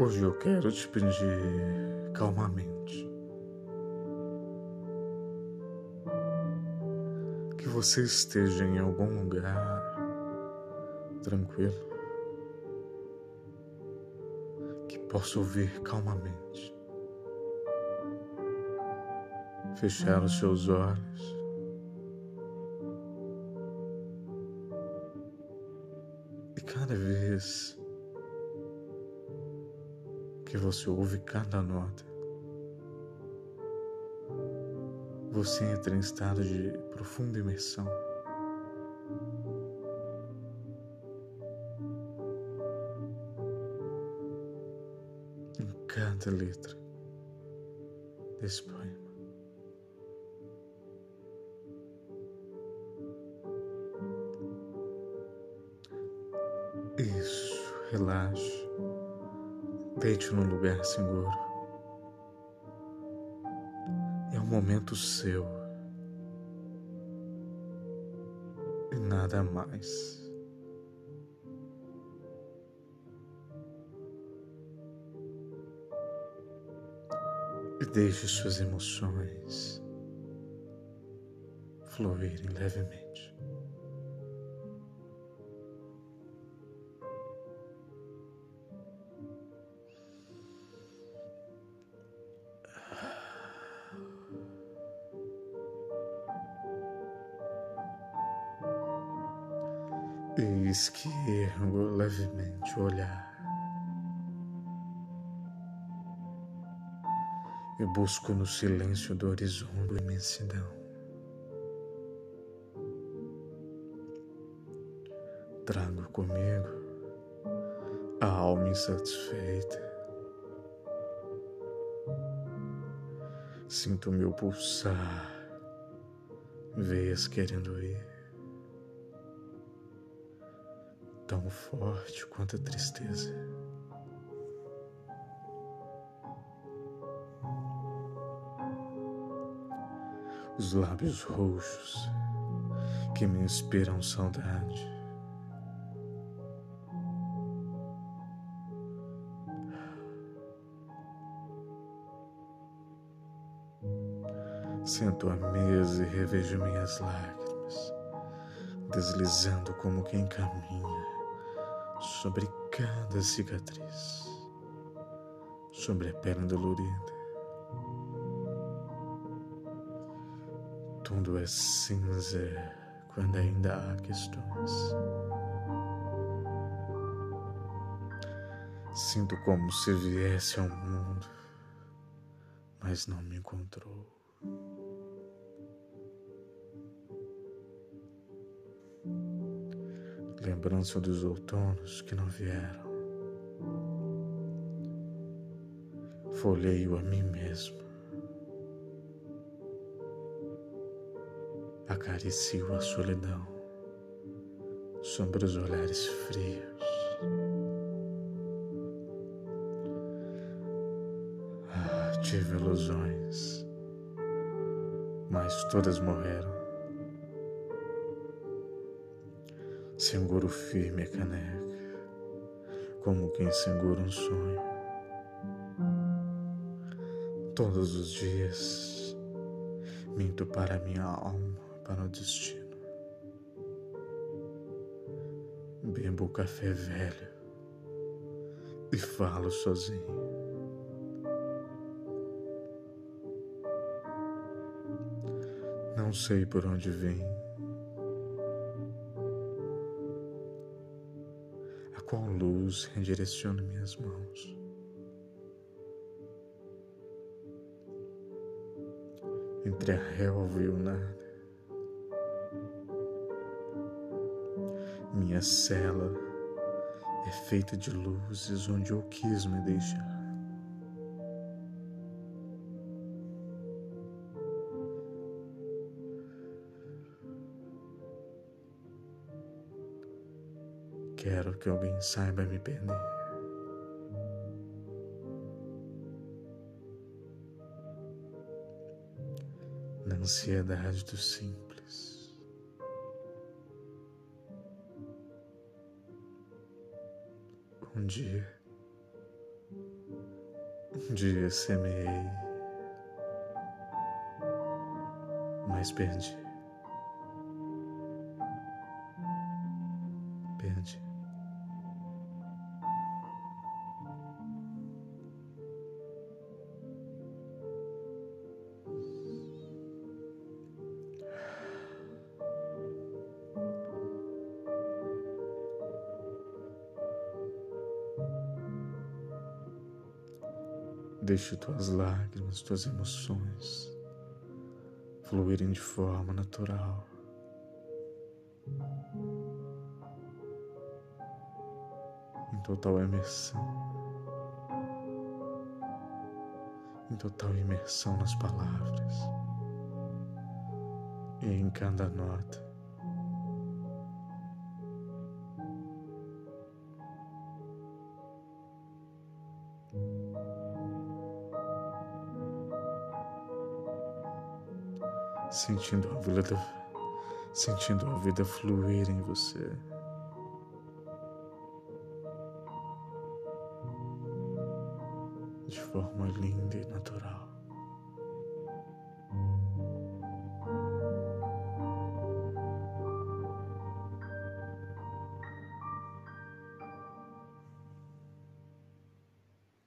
Hoje eu quero te pedir calmamente que você esteja em algum lugar tranquilo, que possa ouvir calmamente, fechar os seus olhos. E cada vez que você ouve cada nota, você entra em estado de profunda imersão. Em cada letra desse poema. Isso, relaxe. Deite num lugar seguro. É um momento seu. E nada mais. E deixe suas emoções fluírem levemente. Eis que ergo levemente o olhar. Eu busco no silêncio do horizonte a imensidão. Trago comigo a alma insatisfeita. Sinto meu pulsar, veias querendo ir. Tão forte quanto a tristeza. Os lábios roxos que me inspiram saudade. Sento à mesa e revejo minhas lágrimas, deslizando como quem caminha sobre cada cicatriz, sobre a pele dolorida. Tudo é cinza quando ainda há questões. Sinto como se viesse ao mundo, mas não me encontrou. Lembrança dos outonos que não vieram. Folheio a mim mesmo. Acaricio a solidão sobre os olhares frios. Ah, tive ilusões, mas todas morreram. Seguro firme a caneca, como quem segura um sonho. Todos os dias minto para minha alma, para o destino. Bebo o café velho e falo sozinho. Não sei por onde vem qual luz redireciona minhas mãos. Entre a relva e o nada, minha cela é feita de luzes onde eu quis me deixar. Quero que alguém saiba me perder. Na ansiedade do simples. Um dia Um dia semeei, mas perdi. Deixe tuas lágrimas, tuas emoções fluírem de forma natural. Em total imersão. Em total imersão nas palavras. E em cada nota. Sentindo a vida, sentindo a vida fluir em você. De forma linda e natural.